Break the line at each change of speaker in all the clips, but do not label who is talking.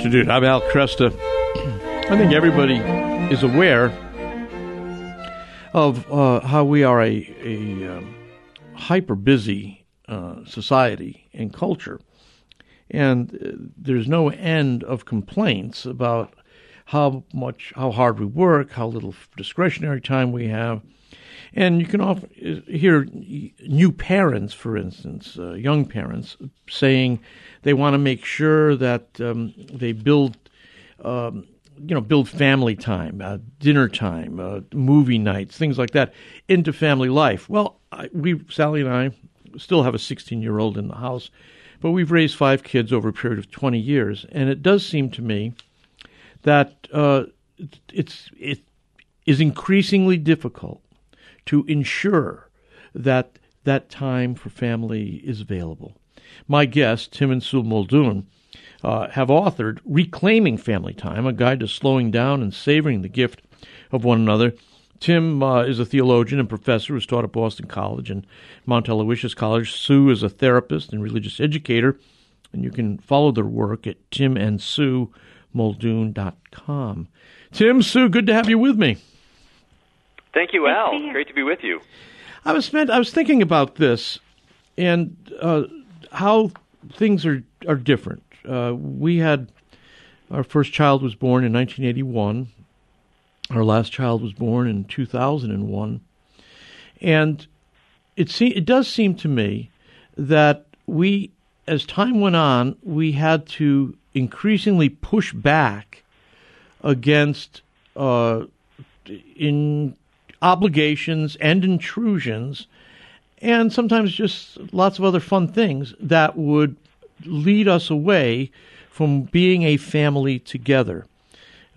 Afternoon. I'm Al Kresta. I think everybody is aware of uh, how we are a, a um, hyper busy uh, society and culture. And uh, there's no end of complaints about how much, how hard we work, how little discretionary time we have. And you can often hear new parents, for instance, uh, young parents, saying they want to make sure that um, they build, um, you know, build family time, uh, dinner time, uh, movie nights, things like that into family life. Well, I, we, Sally and I, still have a 16 year old in the house, but we've raised five kids over a period of 20 years, and it does seem to me that uh, it's it is increasingly difficult to ensure that that time for family is available. My guests, Tim and Sue Muldoon, uh, have authored Reclaiming Family Time, a guide to slowing down and savoring the gift of one another. Tim uh, is a theologian and professor who's taught at Boston College and Mount Aloysius College. Sue is a therapist and religious educator, and you can follow their work at timandsuemuldoon.com. Tim, Sue, good to have you with me.
Thank you, Al. Great to be with you.
I was I was thinking about this and uh, how things are are different. Uh, we had our first child was born in 1981. Our last child was born in 2001, and it se- it does seem to me that we, as time went on, we had to increasingly push back against uh, in obligations and intrusions, and sometimes just lots of other fun things that would lead us away from being a family together.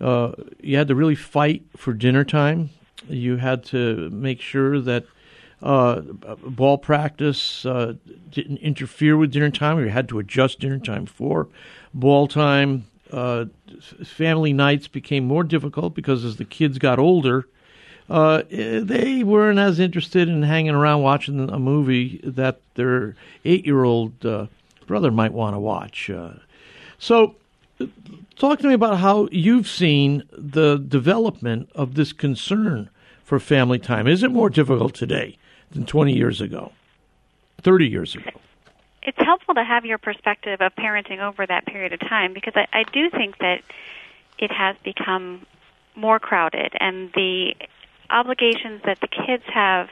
Uh, you had to really fight for dinner time. You had to make sure that uh, ball practice uh, didn't interfere with dinner time. You had to adjust dinner time for ball time. Uh, family nights became more difficult because as the kids got older, uh, they weren't as interested in hanging around watching a movie that their eight-year-old uh, brother might want to watch. Uh, so, talk to me about how you've seen the development of this concern for family time. Is it more difficult today than 20 years ago, 30 years ago?
It's helpful to have your perspective of parenting over that period of time because I, I do think that it has become more crowded and the obligations that the kids have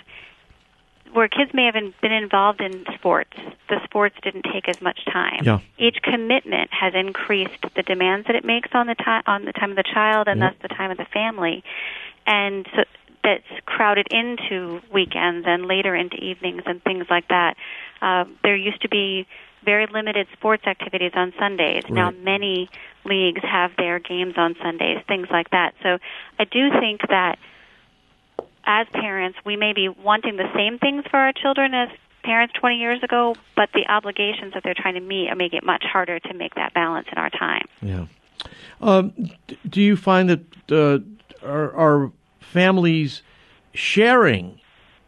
where kids may have been involved in sports, the sports didn't take as much time.
Yeah.
Each commitment has increased the demands that it makes on the time on the time of the child and yep. thus the time of the family, and so that's crowded into weekends and later into evenings and things like that. Uh, there used to be very limited sports activities on Sundays.
Right.
Now many leagues have their games on Sundays, things like that. So I do think that as parents, we may be wanting the same things for our children as parents 20 years ago, but the obligations that they're trying to meet make it much harder to make that balance in our time.
Yeah. Um, do you find that uh, families sharing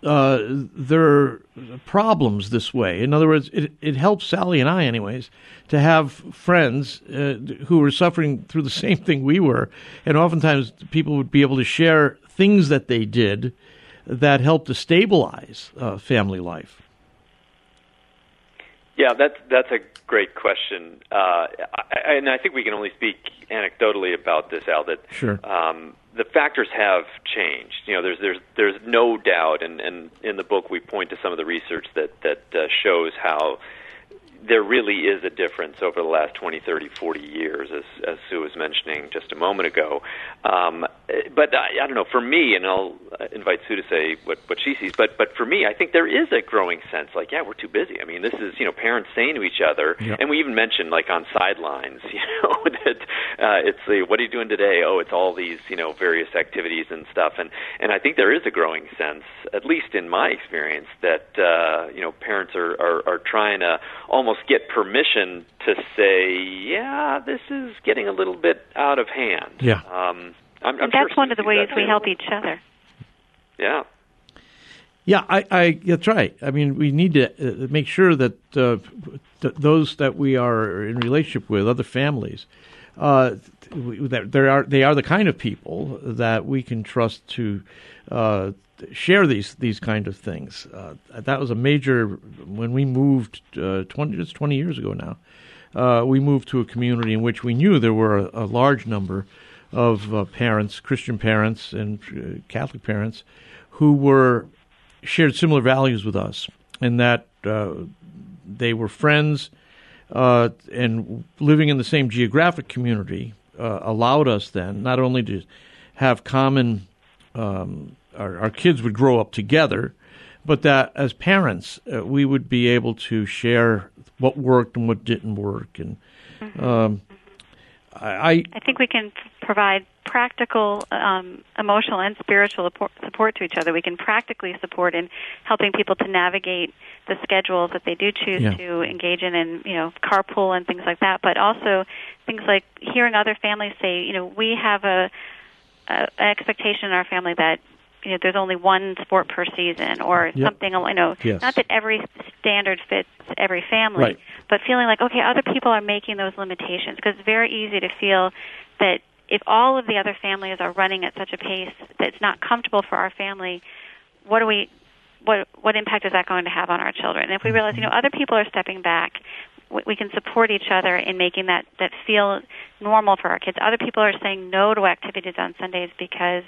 uh, their problems this way? In other words, it, it helps Sally and I, anyways, to have friends uh, who are suffering through the same thing we were, and oftentimes people would be able to share things that they did that helped to stabilize uh, family life?
Yeah, that's that's a great question, uh, I, and I think we can only speak anecdotally about this, Al. That
sure.
Um, the factors have changed. You know, there's there's there's no doubt, and, and in the book we point to some of the research that that uh, shows how there really is a difference over the last 20, 30, 40 years, as, as Sue was mentioning just a moment ago. Um, but I, I don't know. For me, and I'll invite Sue to say what, what she sees. But but for me, I think there is a growing sense like, yeah, we're too busy. I mean, this is you know parents saying to each other,
yep.
and we even mentioned like on sidelines, you know, that uh, it's the what are you doing today? Oh, it's all these you know various activities and stuff. And and I think there is a growing sense, at least in my experience, that uh, you know parents are, are are trying to almost get permission to say, yeah, this is getting a little bit out of hand.
Yeah.
Um, I'm, I'm
that's
sure
one of the ways we
too.
help each other.
Yeah.
Yeah, I, I, that's right. I mean, we need to uh, make sure that uh, th- those that we are in relationship with, other families, uh, there are they are the kind of people that we can trust to uh, share these these kind of things. Uh, that was a major when we moved uh, twenty just twenty years ago now. Uh, we moved to a community in which we knew there were a, a large number of uh, parents, Christian parents and uh, Catholic parents, who were shared similar values with us, and that they were friends and living in the same geographic community uh, allowed us then not only to have common, um, our, our, kids would grow up together, but that as parents uh, we would be able to share what worked and what didn't work, and mm-hmm. um, I,
I think we can provide practical, um, emotional, and spiritual support to each other. We can practically support in helping people to navigate the schedules that they do choose yeah. to engage in, and you know, carpool and things like that. But also things like hearing other families say, you know, we have a, a an expectation in our family that you know there's only one sport per season or yep. something you know yes. not that every standard fits every family
right.
but feeling like okay other people are making those limitations because it's very easy to feel that if all of the other families are running at such a pace that it's not comfortable for our family what do we what what impact is that going to have on our children and if we realize you know other people are stepping back we can support each other in making that that feel normal for our kids. Other people are saying no to activities on Sundays because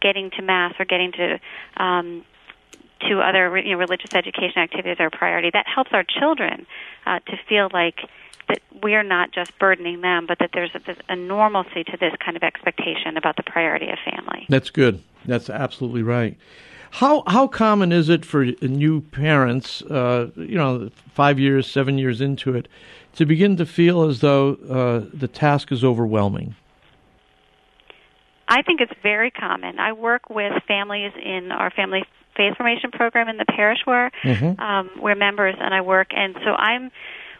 getting to mass or getting to um, to other you know, religious education activities are a priority. That helps our children uh, to feel like that we're not just burdening them, but that there's a, a normalcy to this kind of expectation about the priority of family.
That's good. That's absolutely right. How how common is it for new parents, uh, you know, five years, seven years into it, to begin to feel as though uh, the task is overwhelming?
I think it's very common. I work with families in our family faith formation program in the parish where mm-hmm. um, we're members, and I work, and so I'm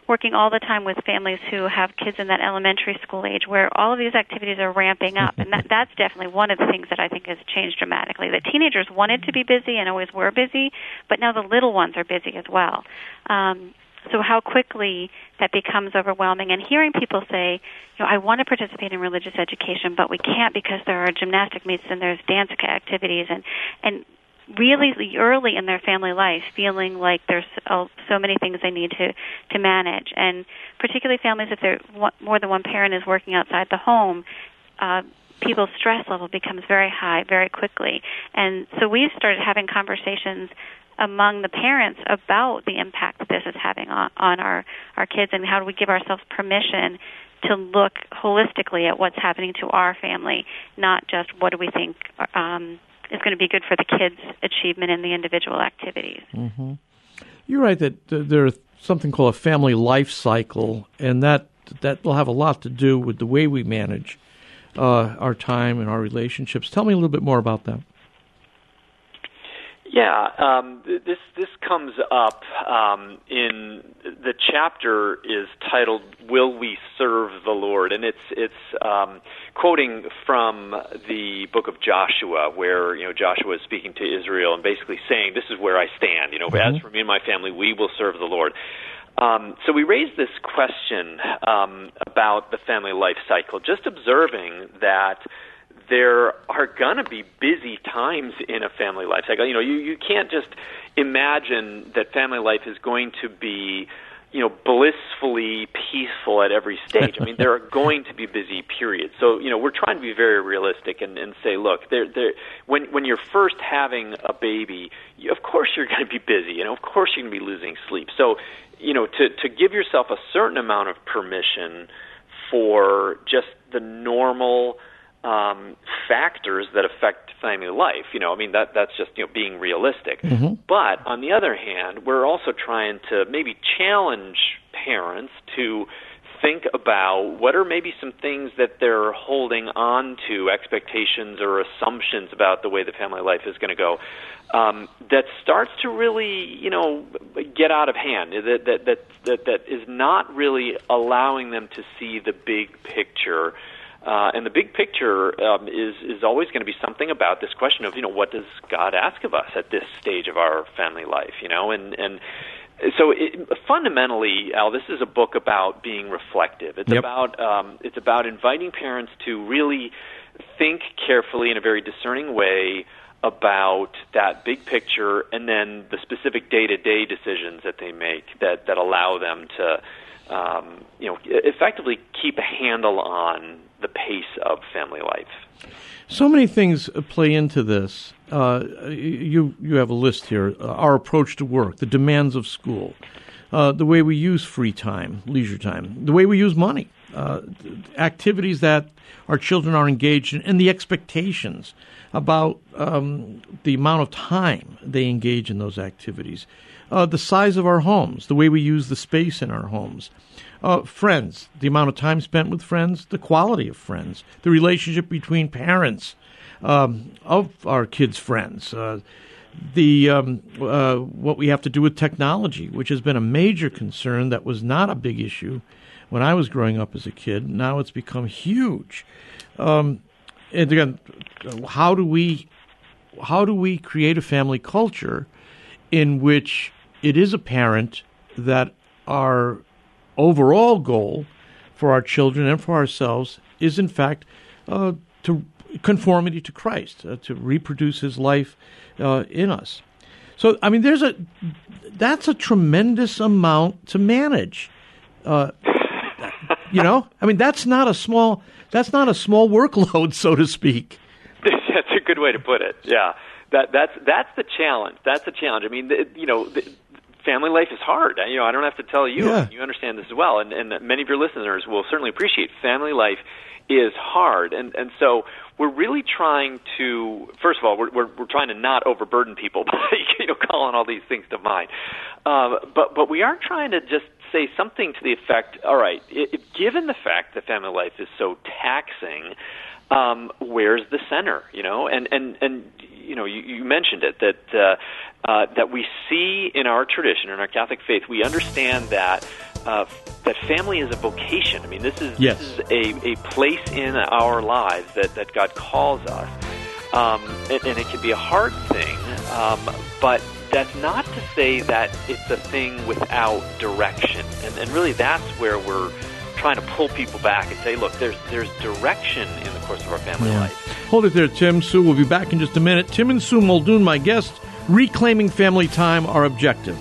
working all the time with families who have kids in that elementary school age where all of these activities are ramping up and that, that's definitely one of the things that I think has changed dramatically. The teenagers wanted to be busy and always were busy, but now the little ones are busy as well. Um, so how quickly that becomes overwhelming and hearing people say you know i want to participate in religious education but we can't because there are gymnastic meets and there's dance activities and and really early in their family life feeling like there's so many things they need to to manage. And particularly families if there more than one parent is working outside the home uh, people's stress level becomes very high very quickly. And so we've started having conversations among the parents about the impact that this is having on, on our our kids and how do we give ourselves permission to look holistically at what's happening to our family not just what do we think um, is going to be good for the kids' achievement in the individual activities.
Mm-hmm. You're right that there's something called a family life cycle, and that that will have a lot to do with the way we manage uh, our time and our relationships. Tell me a little bit more about that.
Yeah, um, this this comes up um, in the chapter is titled "Will We Serve the Lord?" and it's it's um, quoting from the book of Joshua, where you know Joshua is speaking to Israel and basically saying, "This is where I stand. You know, mm-hmm. as for me and my family, we will serve the Lord." Um, so we raised this question um, about the family life cycle, just observing that there are going to be busy times in a family life cycle. You know, you, you can't just imagine that family life is going to be, you know, blissfully peaceful at every stage. I mean, there are going to be busy periods. So, you know, we're trying to be very realistic and, and say, look, there, there, when when you're first having a baby, you, of course you're going to be busy. You know, of course you're going to be losing sleep. So, you know, to to give yourself a certain amount of permission for just the normal um, factors that affect family life. You know, I mean that that's just you know being realistic. Mm-hmm. But on the other hand, we're also trying to maybe challenge parents to think about what are maybe some things that they're holding on to expectations or assumptions about the way the family life is going to go um, that starts to really you know get out of hand that that that that, that is not really allowing them to see the big picture uh, and the big picture um, is is always going to be something about this question of you know what does God ask of us at this stage of our family life, you know, and and so it, fundamentally, Al, this is a book about being reflective. It's
Yep.
about um, it's about inviting parents to really think carefully in a very discerning way about that big picture and then the specific day-to-day decisions that they make that that allow them to um, you know effectively keep a handle on the pace of family life.
So many things uh, play into this. Uh, you you have a list here. Uh, our approach to work, the demands of school, uh, the way we use free time, leisure time, the way we use money, uh, activities that our children are engaged in, and the expectations about um, the amount of time they engage in those activities, uh, the size of our homes, the way we use the space in our homes. Uh, friends, the amount of time spent with friends, the quality of friends, the relationship between parents um, of our kids' friends, uh, the um, uh, what we have to do with technology, which has been a major concern that was not a big issue when I was growing up as a kid. Now it's become huge. Um, and again, how do we how do we create a family culture in which it is apparent that our overall goal for our children and for ourselves is, in fact, uh, to conformity to Christ, uh, to reproduce His life uh, in us. So, I mean, there's a that's a tremendous amount to manage. Uh, you know, I mean, that's not a small that's not a small workload, so to speak.
that's a good way to put it. Yeah, that that's that's the challenge. That's the challenge. I mean, the, you know, the, family life is hard. You know, I don't have to tell you.
Yeah.
You understand this as well, and and many of your listeners will certainly appreciate family life is hard, and and so we're really trying to. First of all, we're we're, we're trying to not overburden people by you know calling all these things to mind, um, but but we are trying to just say something to the effect. All right, i i given the fact that family life is so taxing um, where's the center? You know, and and and you know, you, you mentioned it that uh, uh, that we see in our tradition, in our Catholic faith, we understand that. Uh, that family is a vocation. I mean, this is
Yes.
this is a, a place in our lives that, that God calls us, um, and, and it can be a hard thing. Um, but that's not to say that it's a thing without direction, and, and really that's where we're trying to pull people back and say, look, there's there's direction in the course of our family
Yeah.
life.
Hold it there, Tim. Sue, we'll be back in just a minute. Tim and Sue Muldoon, my guests, reclaiming family time, our objective.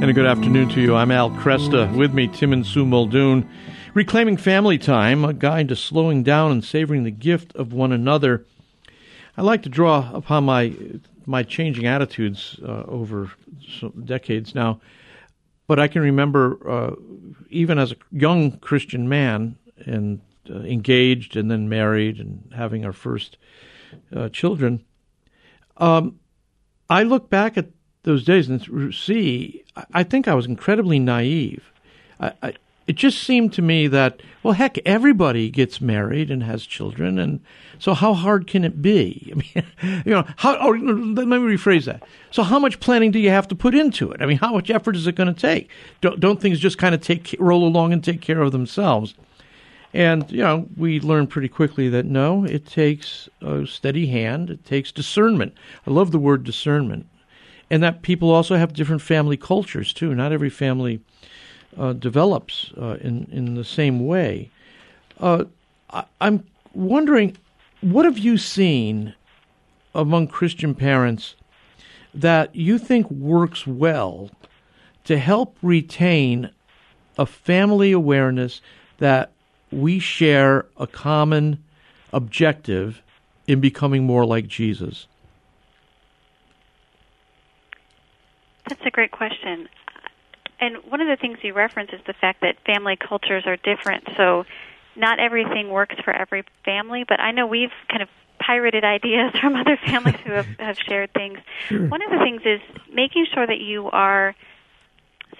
And a good afternoon to you. I'm Al Kresta. With me, Tim and Sue Muldoon. Reclaiming family time, a guide to slowing down and savoring the gift of one another. I like to draw upon my my changing attitudes uh, over decades now, but I can remember uh, even as a young Christian man and uh, engaged and then married and having our first uh, children. Um, I look back at those days and see, I- think I was incredibly naive. I, it just seemed to me that, well, heck, everybody gets married and has children, and so how hard can it be? I mean, you know, how? Or, let me rephrase that. So, how much planning do you have to put into it? I mean, how much effort is it going to take? Don't, don't things just kind of take roll along and take care of themselves? And you know, we learn pretty quickly that no, it takes a steady hand. It takes discernment. I love the word discernment, and that people also have different family cultures too. Not every family uh, develops uh, in in the same way. Uh, I, I'm wondering, what have you seen among Christian parents that you think works well to help retain a family awareness that we share a common objective in becoming more like Jesus?
That's a great question. And one of the things you reference is the fact that family cultures are different. So not everything works for every family, but I know we've kind of pirated ideas from other families who have, have shared things. One of the things is making sure that you are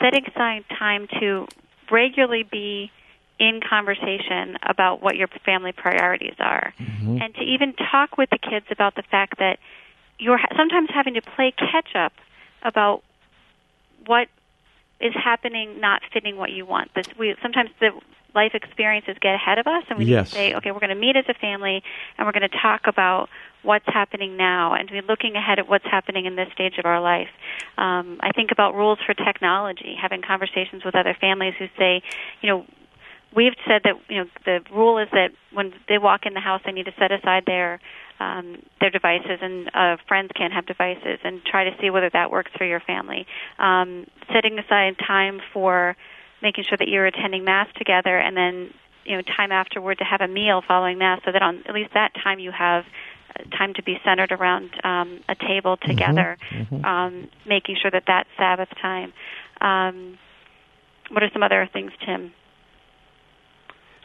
setting aside time to regularly be in conversation about what your family priorities are. Mm-hmm. And to even talk with the kids about the fact that you're sometimes having to play catch up about what is happening not fitting what you want. This we sometimes the life experiences get ahead of us and we
Yes.
need to say, okay, we're going to meet as a family and we're going to talk about what's happening now and be looking ahead at what's happening in this stage of our life. Um, I think about rules for technology, having conversations with other families who say, you know, we've said that you know the rule is that when they walk in the house, they need to set aside their um, their devices, and uh, friends can't have devices, and try to see whether that works for your family. Um, setting aside time for making sure that you're attending mass together, and then you know time afterward to have a meal following mass, so that on at least that time you have uh, time to be centered around um, a table
Mm-hmm.
together, Um, making sure that that's Sabbath time. Um, what are some other things, Tim?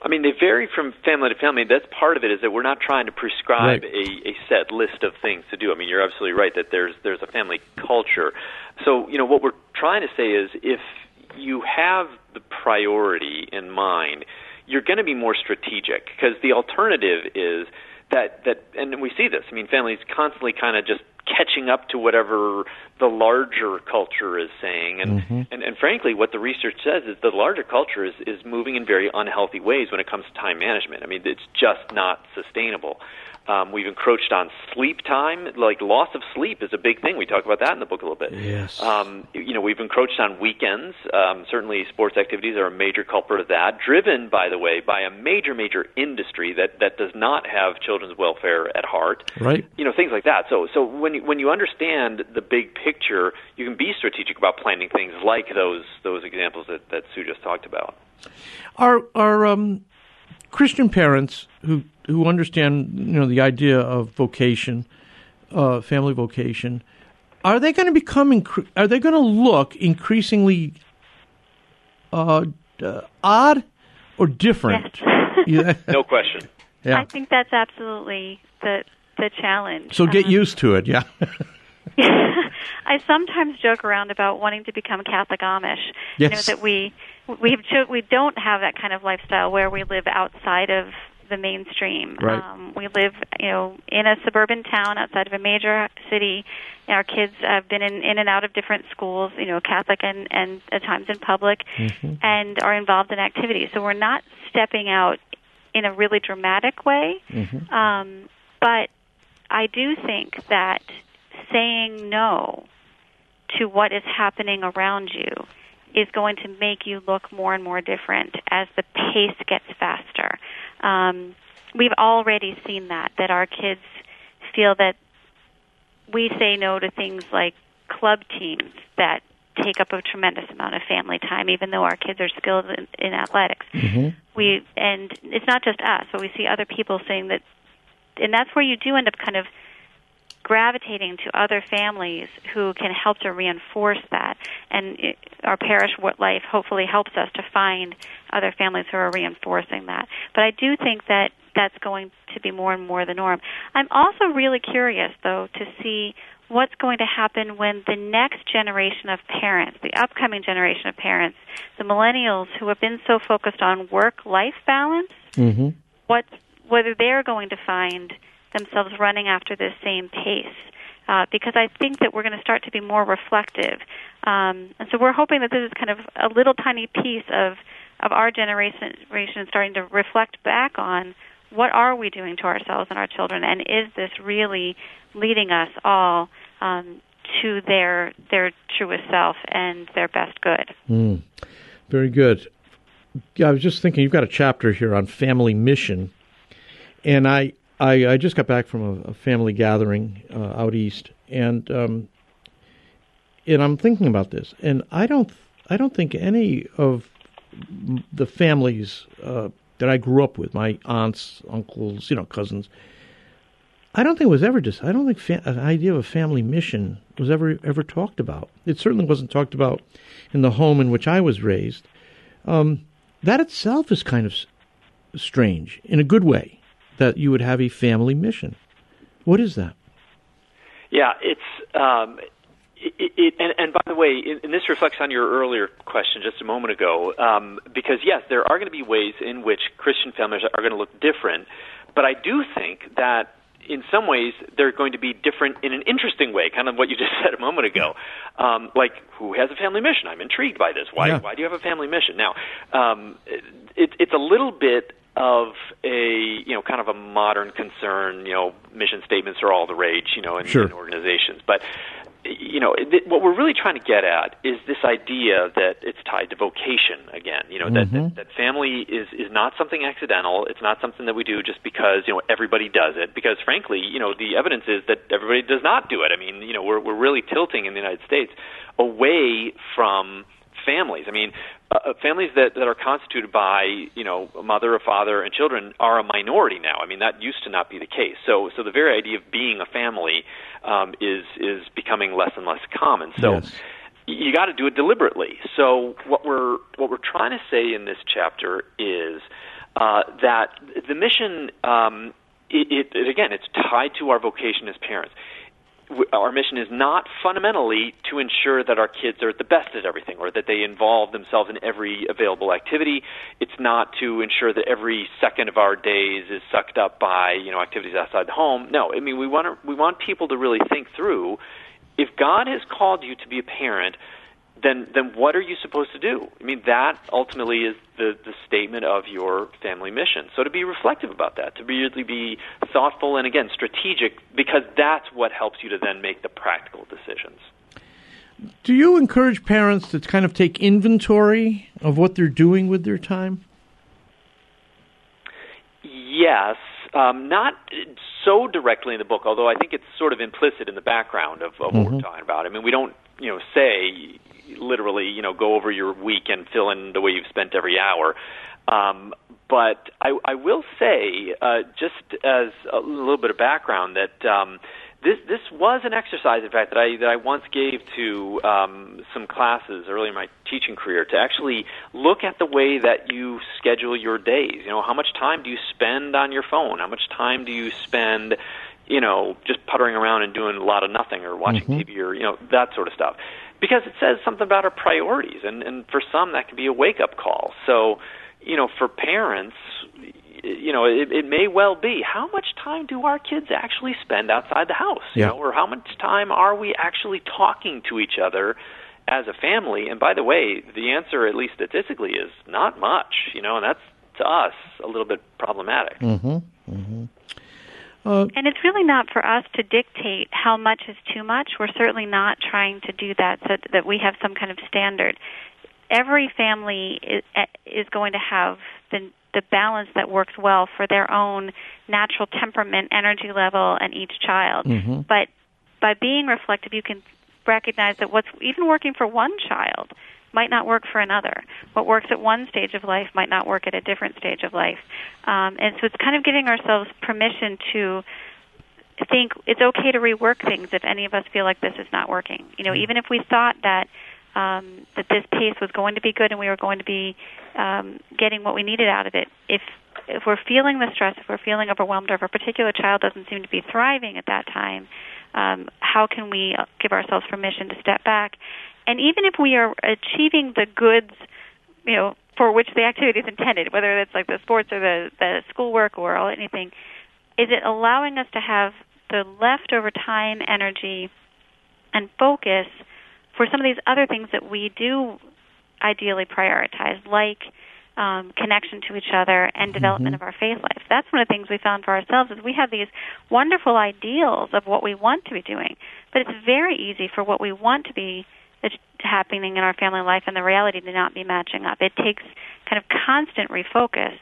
I mean, they vary from family to family. That's part of it is that we're not trying to prescribe
Right.
a, a set list of things to do. I mean, you're absolutely right that there's there's a family culture. So, you know, what we're trying to say is if you have the priority in mind, you're going to be more strategic because the alternative is that that and we see this. I mean, families constantly kind of just catching up to whatever the larger culture is saying and, mm-hmm. and and frankly what the research says is the larger culture is is moving in very unhealthy ways when it comes to time management. I mean, it's just not sustainable. Um, we've encroached on sleep time. Like loss of sleep is a big thing. We talk about that in the book a little bit.
Yes.
Um, you know, we've encroached on weekends. Um, certainly, sports activities are a major culprit of that. Driven, by the way, by a major, major industry that that does not have children's welfare at heart.
Right.
You know, things like that. So, so when you, when you understand the big picture, you can be strategic about planning things like those those examples that that Sue just talked about.
Are are um, Christian parents who who understand you know the idea of vocation, uh, family vocation, are they going to become incre- are they going to look increasingly uh, uh, odd or different? yeah.
No question.
yeah.
I think that's absolutely the the challenge.
So get
Um,
used to it. Yeah.
I sometimes joke around about wanting to become Catholic Amish. You know
Yes.
that we we we don't have that kind of lifestyle where we live outside of the mainstream.
Right.
Um, we live, you know, in a suburban town outside of a major city. Our kids have been in, in and out of different schools, you know, Catholic and, and at times in public, and are involved in activities. So we're not stepping out in a really dramatic way. Um, but I do think that saying no to what is happening around you is going to make you look more and more different as the pace gets faster. Um, we've already seen that, that our kids feel that we say no to things like club teams that take up a tremendous amount of family time, even though our kids are skilled in, in athletics. We and it's not just us, but we see other people saying that, and that's where you do end up kind of gravitating to other families who can help to reinforce that. And it, our parish life hopefully helps us to find other families who are reinforcing that. But I do think that that's going to be more and more the norm. I'm also really curious, though, to see what's going to happen when the next generation of parents, the upcoming generation of parents, the millennials who have been so focused on work-life balance,
mm-hmm.
what whether they're going to find themselves running after this same pace. Uh, because I think that we're going to start to be more reflective, um, and so we're hoping that this is kind of a little tiny piece of of our generation starting to reflect back on what are we doing to ourselves and our children, and is this really leading us all um, to their their truest self and their best good?
Mm. Very good. I was just thinking you've got a chapter here on family mission, and I I, I just got back from a, a family gathering uh, out east, and um, and I'm thinking about this, and I don't I don't think any of the families uh, that I grew up with, my aunts, uncles, you know, cousins. I don't think it was ever just. I don't think fa- an idea of a family mission was ever ever talked about. It certainly wasn't talked about in the home in which I was raised. Um, that itself is kind of strange in a good way that you would have a family mission. What is that?
Yeah, it's um, it, it, and, and by the way, and this reflects on your earlier question just a moment ago, um, because yes, there are going to be ways in which Christian families are going to look different, but I do think that in some ways they're going to be different in an interesting way, kind of what you just said a moment ago. Um, like, who has a family mission? I'm intrigued by this. Why?
Yeah.
Why do you have a family mission? Now, um, it, it's a little bit of a you know kind of a modern concern. You know, mission statements are all the rage. You know, in,
sure.
in organizations, but you know th- what we're really trying to get at is this idea that it's tied to vocation again you know
mm-hmm.
that, that that family is is not something accidental it's not something that we do just because you know everybody does it because frankly you know the evidence is that everybody does not do it i mean you know we're we're really tilting in the united states away from families. I mean, uh, uh, families that, that are constituted by you know a mother, a father, and children are a minority now. I mean, that used to not be the case. So, so the very idea of being a family um, is is becoming less and less common. So.
Yes.
You got to do it deliberately. So what we're what we're trying to say in this chapter is uh, that the mission um, it, it, again, it's tied to our vocation as parents our mission is not fundamentally to ensure that our kids are the best at everything or that they involve themselves in every available activity. It's not to ensure that every second of our days is sucked up by you know activities outside the home. No, I mean we want to, we want people to really think through if God has called you to be a parent then then what are you supposed to do? I mean, that ultimately is the the statement of your family mission. So to be reflective about that, to really be thoughtful and again strategic, because that's what helps you to then make the practical decisions.
Do you encourage parents to kind of take inventory of what they're doing with their time?
Yes, um, not so directly in the book, although I think it's sort of implicit in the background of, of mm-hmm. what we're talking about. I mean, we don't, you know, say literally, you know, go over your week and fill in the way you've spent every hour. Um, but I, I will say, uh, just as a little bit of background, that um, this this was an exercise, in fact, that I that I once gave to um, some classes early in my teaching career to actually look at the way that you schedule your days. You know, how much time do you spend on your phone? How much time do you spend? You know, just puttering around and doing a lot of nothing, or watching mm-hmm. TV, or you know that sort of stuff because it says something about our priorities, and and for some that can be a wake up call. So, you know, for parents, you know, it, it may well be how much time do our kids actually spend outside the house, you
yeah.
know, or how much time are we actually talking to each other as a family? And by the way, the answer, at least statistically, is not much, you know, and that's to us a little bit problematic.
Mm-hmm. Mm-hmm.
Uh, and it's really not for us to dictate how much is too much. We're certainly not trying to do that so that we have some kind of standard. Every family is, is going to have the the balance that works well for their own natural temperament, energy level, and each child.
Mm-hmm.
But by being reflective, you can recognize that what's even working for one child might not work for another. What works at one stage of life might not work at a different stage of life. Um, and so it's kind of giving ourselves permission to think it's okay to rework things if any of us feel like this is not working. You know, even if we thought that um, that this pace was going to be good and we were going to be um, getting what we needed out of it, if if we're feeling the stress, if we're feeling overwhelmed, or if a particular child doesn't seem to be thriving at that time, um, how can we give ourselves permission to step back and even if we are achieving the goods, you know, for which the activity is intended, whether it's like the sports or the the schoolwork or all, anything, is it allowing us to have the leftover time, energy, and focus for some of these other things that we do ideally prioritize, like um, connection to each other and development
mm-hmm.
of our faith life. That's one of the things we found for ourselves is we have these wonderful ideals of what we want to be doing, but it's very easy for what we want to be happening in our family life and the reality to not be matching up. It takes kind of constant refocus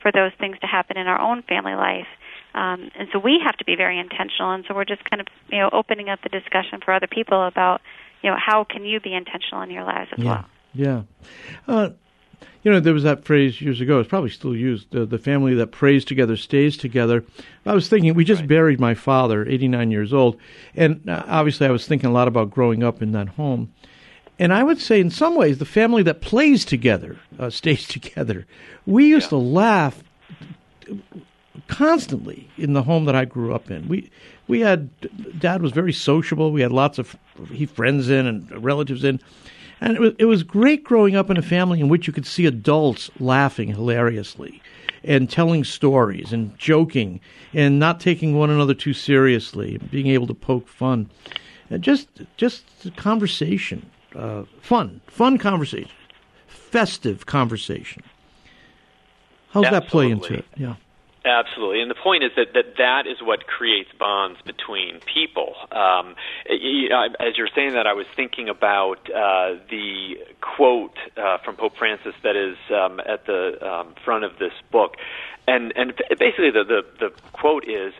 for those things to happen in our own family life. Um, and so we have to be very intentional. And so we're just kind of, you know, opening up the discussion for other people about, you know, how can you be intentional in your lives as
yeah.
well.
Yeah. Uh, you know, there was that phrase years ago. It's probably still used. Uh, the family that prays together stays together. I was thinking, we just
right.
buried my father, 89 years old, and uh, obviously, I was thinking a lot about growing up in that home. And I would say, in some ways, the family that plays together uh, stays together. We used
yeah.
to laugh constantly in the home that I grew up in. We we had dad was very sociable. We had lots of he friends in and relatives in, and it was it was great growing up in a family in which you could see adults laughing hilariously, and telling stories and joking and not taking one another too seriously, being able to poke fun, and just just conversation uh, fun, fun conversation, festive conversation. How's
Absolutely.
that play into it? Yeah.
Absolutely, and the point is that that, that is what creates bonds between people. Um, you know, as you're saying that, I was thinking about uh, the quote uh, from Pope Francis that is um, at the um, front of this book, and and basically the the, the quote is.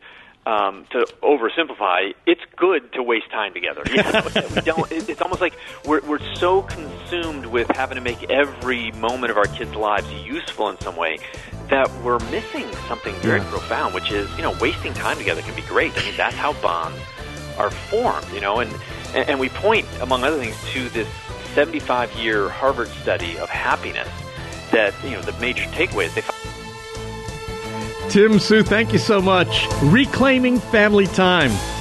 Um, to oversimplify, it's good to waste time together. You know, we don't. It's almost like we're we're so consumed with having to make every moment of our kids' lives useful in some way that we're missing something very
Yeah.
profound, which is you know wasting time together can be great. I mean that's how bonds are formed, you know, and and, we point among other things to this 75 year Harvard study of happiness that you know the major takeaways they found
Tim Sue, thank you so much. Reclaiming family time.